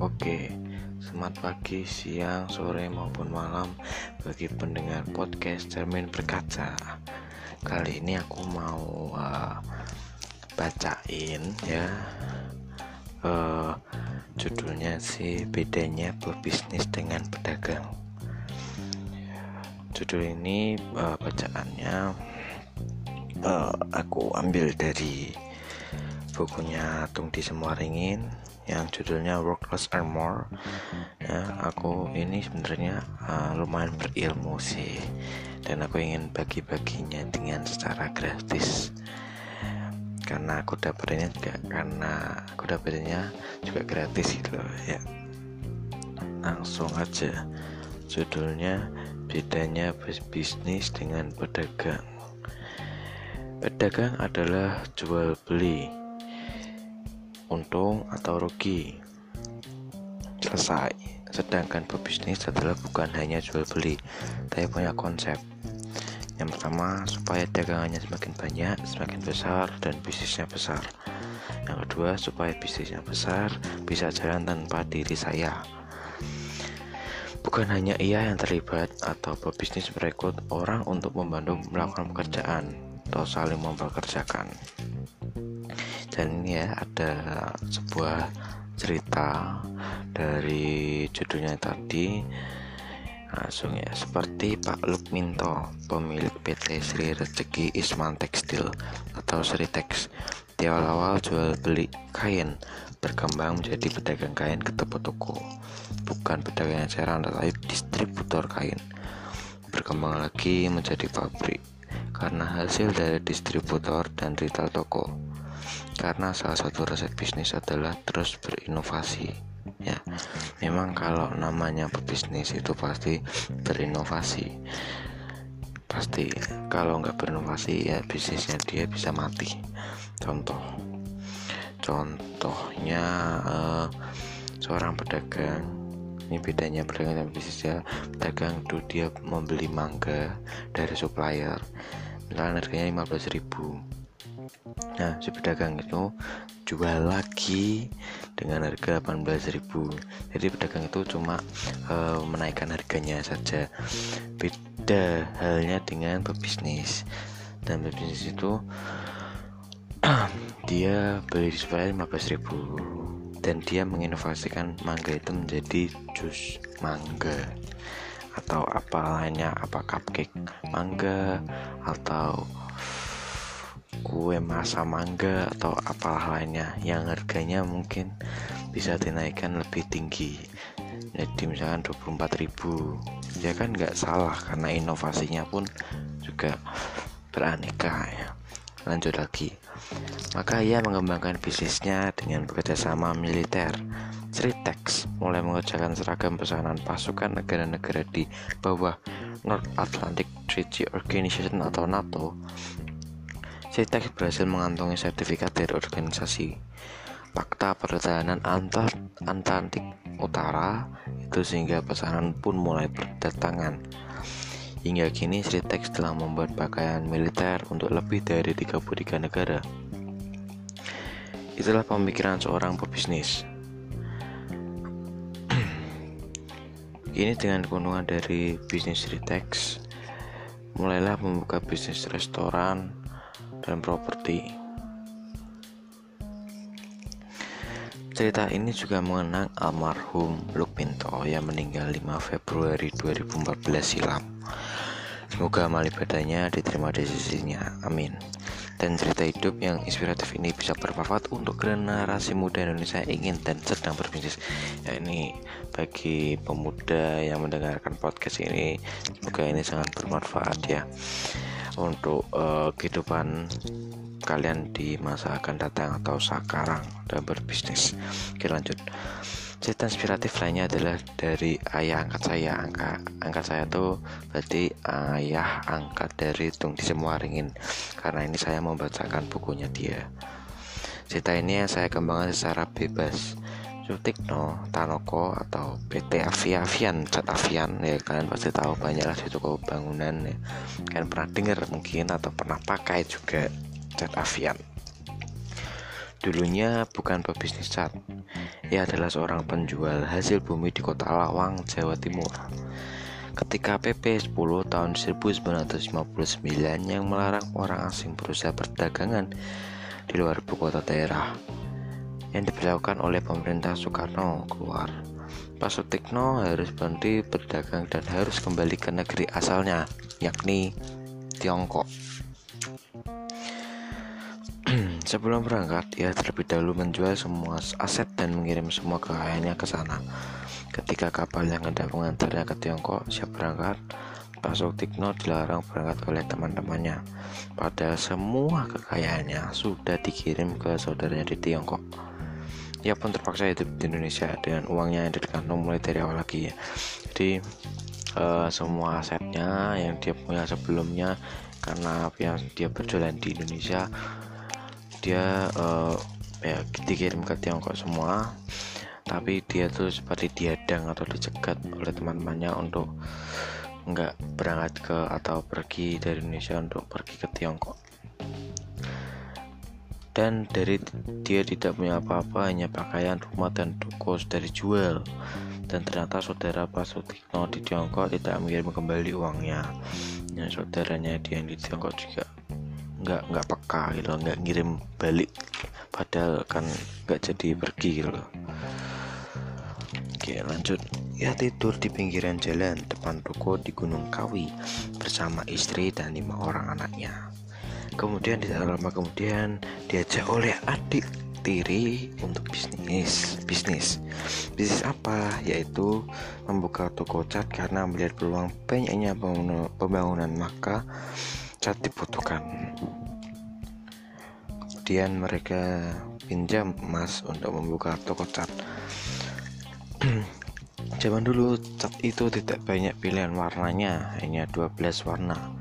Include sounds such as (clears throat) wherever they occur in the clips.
Oke, selamat pagi, siang, sore maupun malam bagi pendengar podcast Cermin Berkaca. Kali ini aku mau uh, bacain ya uh, judulnya sih bedanya berbisnis dengan pedagang. Judul ini uh, bacaannya uh, aku ambil dari bukunya Tung di Semua Ringin yang judulnya Work Less Earn More. Ya aku ini sebenarnya uh, lumayan berilmu sih dan aku ingin bagi-baginya dengan secara gratis. Karena aku dapetnya juga karena aku dapetnya juga gratis gitu loh ya. Langsung aja. Judulnya bedanya bisnis dengan pedagang. Pedagang adalah jual beli untung atau rugi? Selesai. Sedangkan pebisnis adalah bukan hanya jual beli tapi punya konsep. Yang pertama supaya dagangannya semakin banyak semakin besar dan bisnisnya besar. Yang kedua supaya bisnisnya besar bisa jalan tanpa diri saya. Bukan hanya ia yang terlibat atau pebisnis merekrut orang untuk membantu melakukan pekerjaan atau saling mempekerjakan dan ini ya ada sebuah cerita dari judulnya tadi. Langsung ya seperti Pak Lukminto pemilik PT Sri Rezeki Isman Tekstil atau Sri Teks di awal-awal jual beli kain berkembang menjadi pedagang kain ke toko-toko bukan pedagang eceran tetapi distributor kain. Berkembang lagi menjadi pabrik karena hasil dari distributor dan retail toko karena salah satu resep bisnis adalah terus berinovasi ya. Memang kalau namanya berbisnis itu pasti berinovasi. Pasti kalau nggak berinovasi ya bisnisnya dia bisa mati. Contoh contohnya uh, seorang pedagang ini bedanya pedagang dan bisnisnya pedagang itu dia membeli mangga dari supplier. Misalnya harganya 15.000 Nah, si pedagang itu jual lagi dengan harga 18.000. Jadi pedagang itu cuma uh, menaikkan harganya saja. Beda halnya dengan pebisnis. Dan pebisnis itu (clears throat) dia beli di supplier 15.000 dan dia menginovasikan mangga itu menjadi jus mangga atau apa lainnya apa cupcake mangga atau kue masa mangga atau apalah lainnya yang harganya mungkin bisa dinaikkan lebih tinggi. Jadi misalkan 24.000 ya kan nggak salah karena inovasinya pun juga beraneka ya. Lanjut lagi. Maka ia mengembangkan bisnisnya dengan bekerjasama militer. Sritex mulai mengerjakan seragam pesanan pasukan negara-negara di bawah North Atlantic Treaty Organization atau NATO Sitex berhasil mengantongi sertifikat dari organisasi Fakta Pertahanan Antar Atlantik Utara itu sehingga pesanan pun mulai berdatangan. Hingga kini Sritex telah membuat pakaian militer untuk lebih dari 33 negara. Itulah pemikiran seorang pebisnis. (clears throat) Kini dengan keuntungan dari bisnis Sritex, mulailah membuka bisnis restoran, dan properti. Cerita ini juga mengenang almarhum Lukminto yang meninggal 5 Februari 2014 silam. Semoga amal ibadahnya diterima di sisinya. Amin. Dan cerita hidup yang inspiratif ini bisa bermanfaat untuk generasi muda Indonesia ingin dan sedang berbisnis. Ya ini bagi pemuda yang mendengarkan podcast ini, semoga ini sangat bermanfaat ya untuk uh, kehidupan kalian di masa akan datang atau sekarang dan berbisnis. Oke lanjut. Cerita inspiratif lainnya adalah dari ayah angkat saya. Angka, angkat saya tuh berarti ayah angkat dari Tung di semua ringin. Karena ini saya membacakan bukunya dia. Cerita ini yang saya kembangkan secara bebas Sutikno, Tanoko atau PT Avia Avian, Cat Avian ya kalian pasti tahu banyak lah di toko bangunan ya. Kalian pernah dengar mungkin atau pernah pakai juga Cat Avian. Dulunya bukan pebisnis cat, ia adalah seorang penjual hasil bumi di kota Lawang, Jawa Timur. Ketika PP 10 tahun 1959 yang melarang orang asing berusaha perdagangan di luar ibu kota daerah yang diberlakukan oleh pemerintah Soekarno keluar, Pak Sutikno harus berhenti berdagang dan harus kembali ke negeri asalnya, yakni Tiongkok. (clears throat) Sebelum berangkat, ia terlebih dahulu menjual semua aset dan mengirim semua kekayaannya ke sana. Ketika kapal yang hendak mengantarnya ke Tiongkok siap berangkat, Pak Sutikno dilarang berangkat oleh teman-temannya. Padahal semua kekayaannya sudah dikirim ke saudaranya di Tiongkok. Ia pun terpaksa hidup di Indonesia dengan uangnya yang dikantong mulai dari awal lagi ya. Jadi uh, semua asetnya yang dia punya sebelumnya karena yang dia berjualan di Indonesia dia uh, ya dikirim ke Tiongkok semua tapi dia tuh seperti diadang atau dicegat oleh teman-temannya untuk nggak berangkat ke atau pergi dari Indonesia untuk pergi ke Tiongkok dan dari dia tidak punya apa-apa hanya pakaian rumah dan toko sudah dijual dan ternyata saudara Pak Sutikno di Tiongkok tidak mengirim kembali uangnya. Ya, saudaranya dia yang di Tiongkok juga nggak nggak peka gitu nggak ngirim balik. Padahal kan nggak jadi pergi gitu oke lanjut. Ia tidur di pinggiran jalan depan toko di Gunung Kawi bersama istri dan lima orang anaknya kemudian tidak lama kemudian diajak oleh adik tiri untuk bisnis. Bisnis. Bisnis apa? Yaitu membuka toko cat karena melihat peluang banyaknya pembangunan maka cat dibutuhkan. Kemudian mereka pinjam emas untuk membuka toko cat. (clears throat) Zaman dulu cat itu tidak banyak pilihan warnanya hanya 12 warna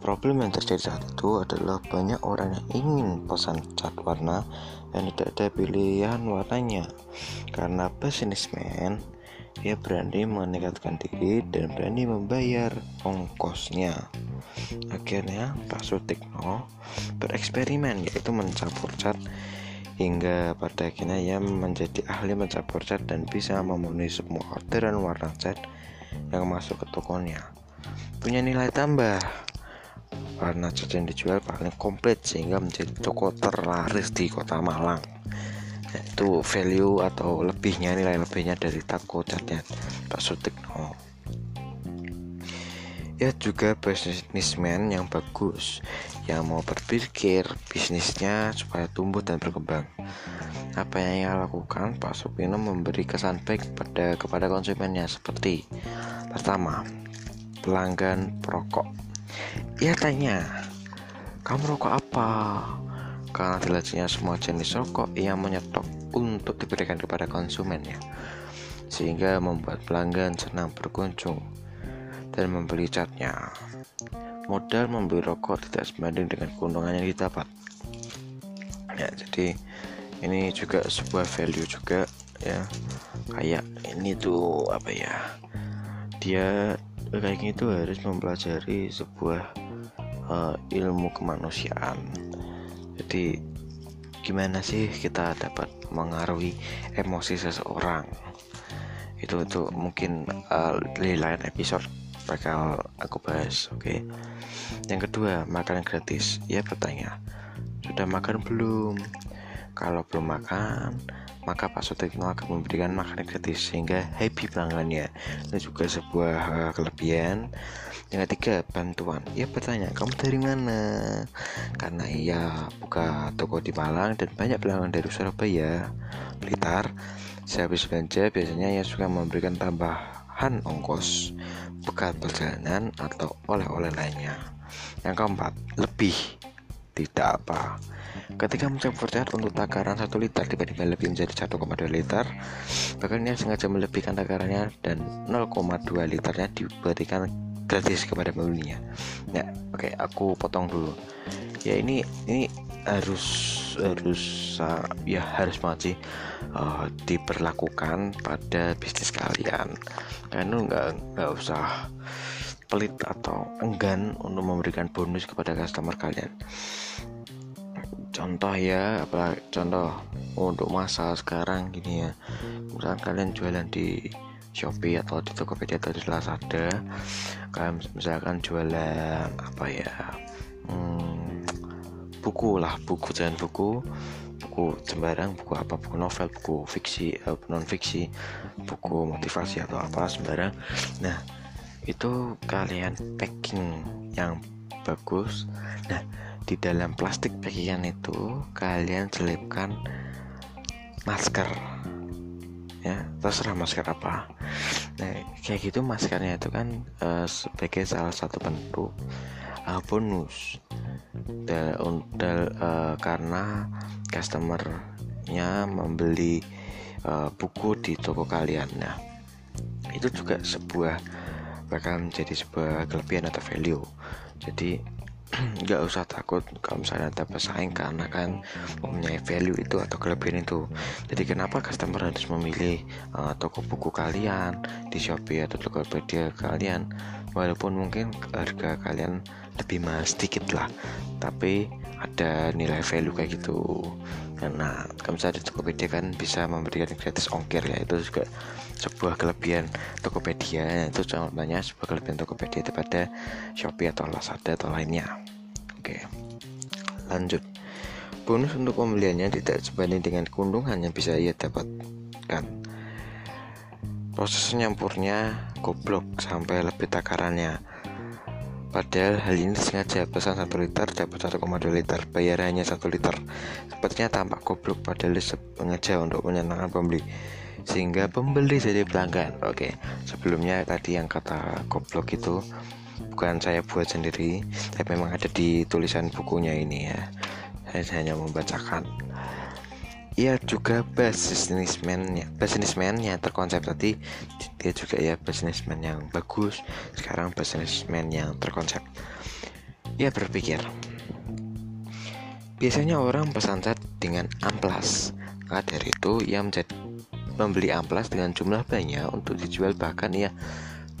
problem yang terjadi saat itu adalah banyak orang yang ingin pesan cat warna dan tidak ada pilihan warnanya karena businessman ia berani meningkatkan diri dan berani membayar ongkosnya. Akhirnya Pak Sutikno bereksperimen yaitu mencampur cat hingga pada akhirnya ia menjadi ahli mencampur cat dan bisa memenuhi semua orderan warna cat yang masuk ke tokonya. Punya nilai tambah. Warna cat yang dijual paling komplit sehingga menjadi toko terlaris di kota Malang. Itu value atau lebihnya nilai lebihnya dari tako catnya Pak Sutikno. Ya juga bisnismen yang bagus yang mau berpikir bisnisnya supaya tumbuh dan berkembang. Apa yang ia lakukan? Pak Supino memberi kesan baik pada kepada konsumennya seperti pertama pelanggan perokok ia tanya kamu rokok apa? Karena dilacanya semua jenis rokok yang menyetok untuk diberikan kepada konsumen ya sehingga membuat pelanggan senang berkunjung dan membeli catnya. Modal membeli rokok tidak sebanding dengan keuntungan yang didapat. Ya jadi ini juga sebuah value juga ya. Kayak ini tuh apa ya dia kayak gitu harus mempelajari sebuah uh, ilmu kemanusiaan. Jadi gimana sih kita dapat mengaruhi emosi seseorang? Itu itu mungkin uh, lain episode bakal aku bahas oke? Okay? yang kedua makanan gratis. Ya bertanya. Sudah makan belum? Kalau belum makan maka Pak Sutikno akan memberikan makanan gratis sehingga happy pelanggannya. Itu juga sebuah uh, kelebihan. Yang ketiga bantuan. Ia bertanya kamu dari mana? Karena ia buka toko di Malang dan banyak pelanggan dari Surabaya. Blitar sehabis belanja biasanya ia suka memberikan tambahan ongkos bekal perjalanan atau oleh-oleh lainnya. Yang keempat lebih. Tidak apa Ketika mencampur cat untuk takaran 1 liter dibandingkan lebih menjadi 1,2 liter, bahkan dia sengaja melebihkan takarannya dan 0,2 liternya diberikan gratis kepada pembelinya. Ya, oke, okay, aku potong dulu. Ya ini ini harus harus ya harus banget uh, diperlakukan pada bisnis kalian. Karena nggak nggak usah pelit atau enggan untuk memberikan bonus kepada customer kalian contoh ya apa contoh untuk masa sekarang gini ya. Misalkan kalian jualan di Shopee atau di Tokopedia atau di Lazada kalian misalkan jualan apa ya hmm, buku lah buku jangan buku buku sembarang buku apa buku novel buku fiksi uh, non fiksi buku motivasi atau apa sembarang. Nah itu kalian packing yang bagus. Nah di dalam plastik packingan itu kalian selipkan masker. Ya terserah masker apa. Nah kayak gitu maskernya itu kan uh, sebagai salah satu bentuk uh, bonus dal, dal, uh, karena customernya membeli uh, buku di toko kalian. Nah itu juga sebuah bakal menjadi sebuah kelebihan atau value jadi (clears throat) nggak usah takut kalau misalnya ada pesaing karena kan mempunyai value itu atau kelebihan itu. Jadi kenapa customer harus memilih uh, toko buku kalian di Shopee atau Tokopedia kalian? Walaupun mungkin harga kalian lebih mahal sedikit lah tapi ada nilai value kayak gitu. Karena kalau misalnya di Tokopedia kan bisa memberikan gratis ongkir ya itu juga sebuah kelebihan Tokopedia. Itu contohnya sebuah kelebihan Tokopedia daripada Shopee atau Lazada atau lainnya. Oke lanjut. Bonus untuk pembeliannya tidak sebanding dengan keuntungan yang bisa ia dapatkan. Proses nyampurnya goblok sampai lebih takarannya. Padahal hal ini sengaja pesan 1 liter dapat 1,2 liter Bayar hanya 1 liter. Sepertinya tampak goblok padahal sengaja untuk menyenangkan pembeli Sehingga pembeli jadi pelanggan Oke sebelumnya tadi yang kata goblok itu Bukan saya buat sendiri Tapi memang ada di tulisan bukunya ini ya. Saya hanya membacakan. Ia juga businessman businessman yang terkonsep tadi dia juga ya businessman yang bagus sekarang businessman yang terkonsep. Ia berpikir biasanya orang pesan dengan amplas. Maka dari itu ia menjadi membeli amplas dengan jumlah banyak untuk dijual bahkan ia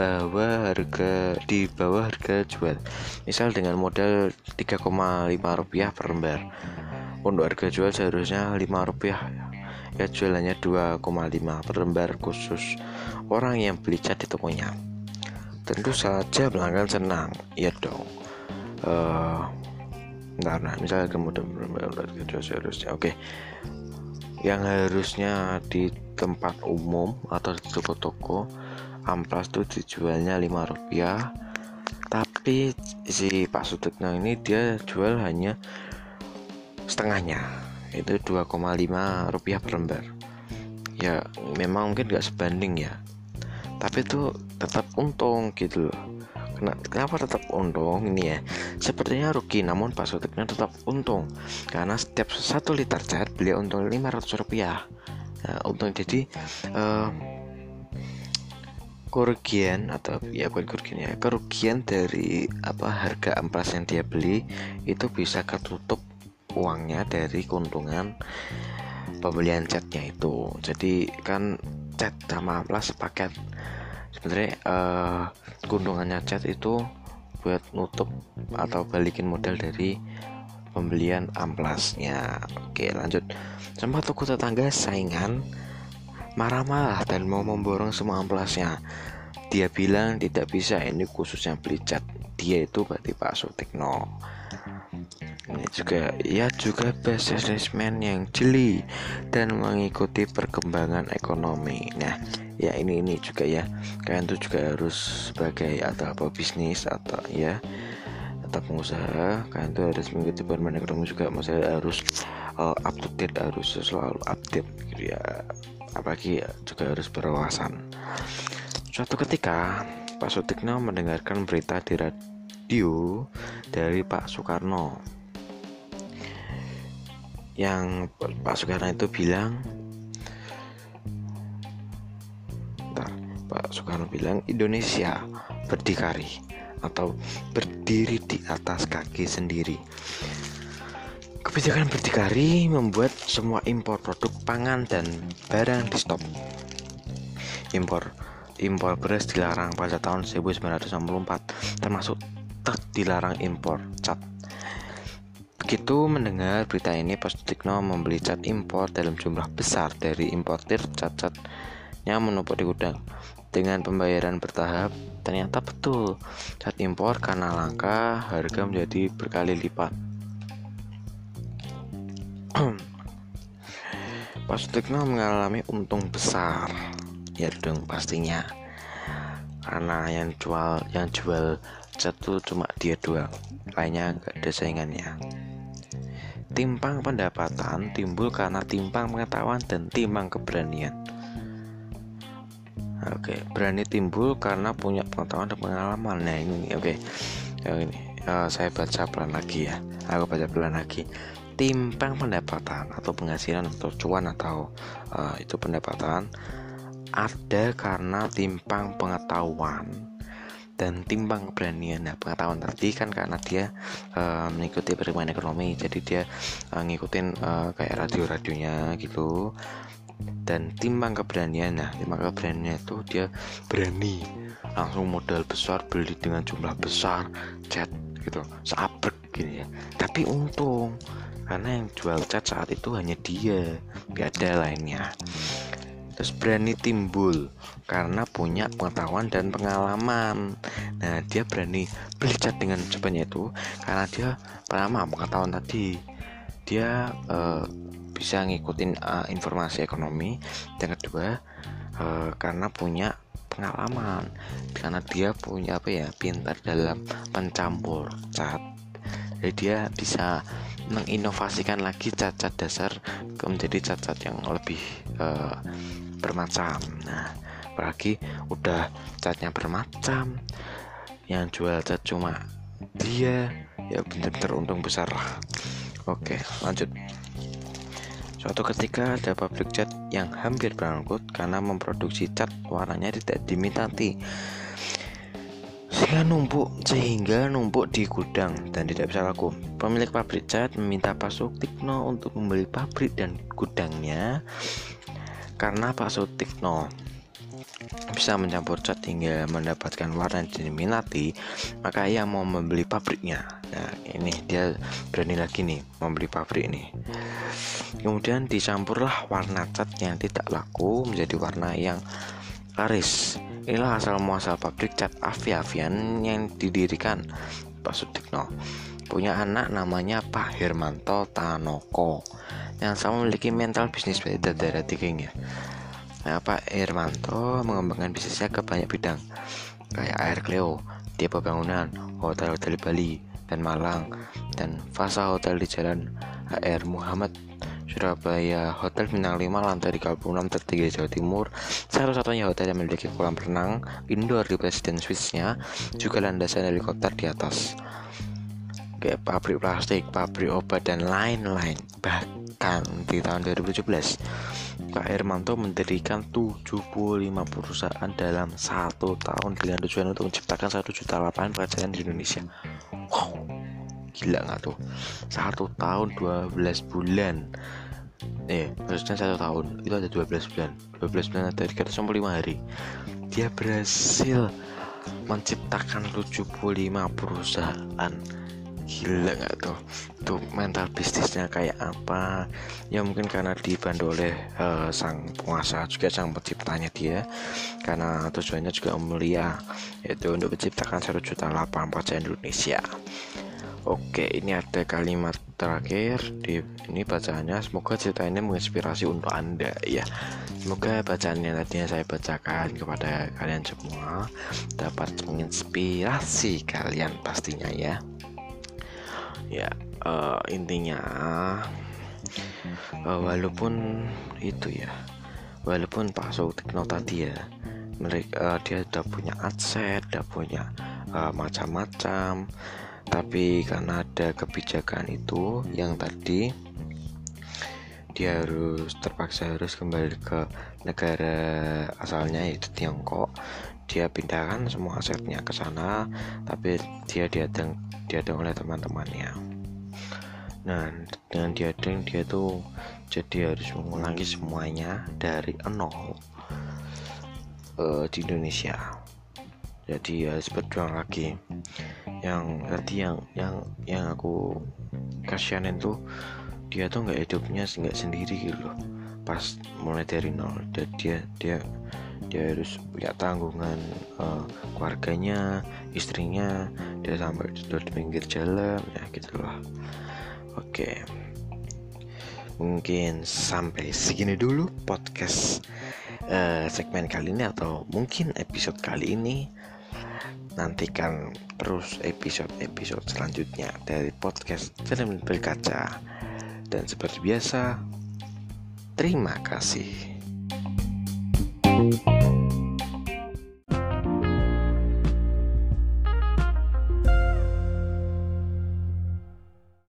bawah harga di bawah harga jual. Misal dengan modal 3,5 rupiah per lembar. Untuk harga jual seharusnya 5 rupiah. Ya jualannya 2,5 per lembar khusus. Orang yang beli cat di tokonya. Tentu saja pelanggan senang. Ya dong. Uh, nah misalnya kemudian harga jual seharusnya. Oke. Okay. yang harusnya di tempat umum atau di toko-toko amplas tuh dijualnya 5 rupiah. Tapi si Pak Sutikno ini dia jual hanya setengahnya itu 2,5 rupiah per lembar. Ya memang mungkin gak sebanding ya. Tapi itu tetap untung gitu loh. Kenapa tetap untung? Ini ya sepertinya rugi namun Pak Sutikno tetap untung. Karena setiap satu liter cat beliau untung 500 rupiah nah, untung jadi uh, kerugian atau ya bukan kerugian ya kerugian dari apa harga amplas yang dia beli itu bisa ketutup uangnya dari keuntungan pembelian catnya itu. Jadi kan cat sama amplas paket sebenarnya uh, keuntungannya cat itu buat nutup atau balikin modal dari pembelian amplasnya. Oke lanjut. Sempat toko tetangga saingan marah-marah dan mau memborong semua amplasnya. Dia bilang tidak bisa ini khususnya beli cat. Dia itu berarti Pak Sutikno. Ini juga ia juga businessman yang jeli dan mengikuti perkembangan ekonomi. Nah ya ini ini juga ya. Kalian tuh juga harus sebagai atau apa bisnis atau ya atau pengusaha. Kalian tuh harus mengikuti perkembangan ekonomi juga. Maksudnya harus uh, up to date harus selalu update gitu ya. Apalagi juga harus berwawasan. Suatu ketika Pak Sutikno mendengarkan berita di radio dari Pak Soekarno. Yang Pak Soekarno itu bilang Bentar, Pak Soekarno bilang Indonesia berdikari atau berdiri di atas kaki sendiri. Kebijakan berdikari membuat semua impor produk pangan dan barang di stop. Impor impor beras dilarang pada tahun 1964 termasuk dilarang impor cat. Begitu mendengar berita ini, Postikno membeli cat impor dalam jumlah besar dari importir cat-catnya menumpuk di gudang. Dengan pembayaran bertahap, ternyata betul. Cat impor karena langka, harga menjadi berkali lipat. (clears throat) Postikno mengalami untung besar, ya dong pastinya, karena yang jual yang jual satu cuma dia doang. Lainnya gak ada saingannya. Timpang pendapatan timbul karena timpang pengetahuan dan timpang keberanian oke berani timbul karena punya pengetahuan dan pengalaman. Nah ini oke. Yang ini uh, saya baca pelan lagi ya. Aku baca pelan lagi. Timpang pendapatan atau penghasilan atau cuan atau uh, itu pendapatan ada karena timpang pengetahuan dan timbang keberanian. Nah pengetahuan tadi kan karena dia uh, mengikuti perkembangan ekonomi. Jadi dia uh, ngikutin uh, kayak radio-radionya gitu dan timbang keberanian nah timbang keberanian itu dia berani. Langsung modal besar beli dengan jumlah besar cat gitu. Seabrek gini ya. Tapi untung karena yang jual cat saat itu hanya dia. Gak ada lainnya. Terus berani timbul karena punya pengetahuan dan pengalaman. Nah dia berani beli cat dengan sebanyak itu karena dia pertama pengetahuan tadi. Dia uh, bisa ngikutin uh, informasi ekonomi. Yang kedua uh, karena punya pengalaman. Karena dia punya apa ya pintar dalam pencampur cat. Jadi dia bisa menginovasikan lagi cat-cat dasar menjadi cat-cat yang lebih uh, bermacam. Nah apalagi udah catnya bermacam. Yang jual cat cuma dia ya bener-bener untung besar oke lanjut Suatu ketika ada pabrik cat yang hampir bangkrut karena memproduksi cat warnanya tidak diminati sehingga numpuk sehingga numpuk di gudang dan tidak bisa laku. Pemilik pabrik cat meminta Pak Sutikno untuk membeli pabrik dan gudangnya karena Pak Sutikno bisa mencampur cat hingga mendapatkan warna yang diminati, maka ia mau membeli pabriknya. Nah, ini dia berani lagi nih membeli pabrik ini. Kemudian dicampurlah warna cat yang tidak laku menjadi warna yang laris. Inilah asal muasal pabrik cat Aviavian yang didirikan Pak Sutikno. Punya anak namanya Pak Hermanto Tanoko yang sama memiliki mental bisnis beda dari tingginya. Nah, Pak Hermanto mengembangkan bisnisnya ke banyak bidang kayak Air Cleo, tipe bangunan, hotel-hotel di Bali dan Malang, dan Fasa Hotel di Jalan HR Muhammad Surabaya. Hotel Bintang 5 lantai 36 tertinggi Jawa Timur. Satu-satunya hotel yang memiliki kolam renang indoor di Presiden Swissnya juga landasan helikopter di atas. Kayak pabrik plastik, pabrik obat dan lain-lain. Bahkan di tahun 2017 Pak Hermanto mendirikan 75 perusahaan dalam satu tahun. Dengan tujuan untuk menciptakan satu juta lapangan pekerjaan di Indonesia. Wow gila nggak tuh? Satu tahun 12 bulan. Eh maksudnya satu tahun itu ada 12 bulan. 12 bulan ada 365 hari. Dia berhasil menciptakan 75 perusahaan gila nggak tuh tuh mental bisnisnya kayak apa ya mungkin karena dibantu oleh uh, sang penguasa juga sang penciptanya dia karena tujuannya juga mulia yaitu untuk menciptakan satu juta lapangan pekerjaan Indonesia Oke, ini ada kalimat terakhir di ini bacaannya. Semoga cerita ini menginspirasi untuk Anda ya. Semoga bacaan yang tadinya saya bacakan kepada kalian semua dapat menginspirasi kalian pastinya ya. Ya, uh, intinya uh, walaupun itu ya. Walaupun Pak Sutikno tadi ya mereka uh, dia udah punya aset, udah punya uh, macam-macam tapi karena ada kebijakan itu yang tadi dia harus terpaksa harus kembali ke negara asalnya yaitu Tiongkok dia pindahkan semua asetnya ke sana tapi dia diadeng diadeng oleh teman-temannya. Nah dengan diadeng dia tuh jadi harus mengulangi semuanya dari nol uh, di Indonesia. Jadi harus berjuang lagi. Yang tadi yang yang yang aku kasihanin tuh dia tuh nggak hidupnya nggak sendiri gitu loh. Pas mulai dari nol dia dia dia, dia harus punya tanggungan uh, keluarganya istrinya dia sampai di pinggir jalan ya gitu loh oke. Mungkin sampai segini dulu podcast uh, segmen kali ini atau mungkin episode kali ini. Nantikan terus episode-episode selanjutnya dari podcast Film Berkaca. Dan seperti biasa terima kasih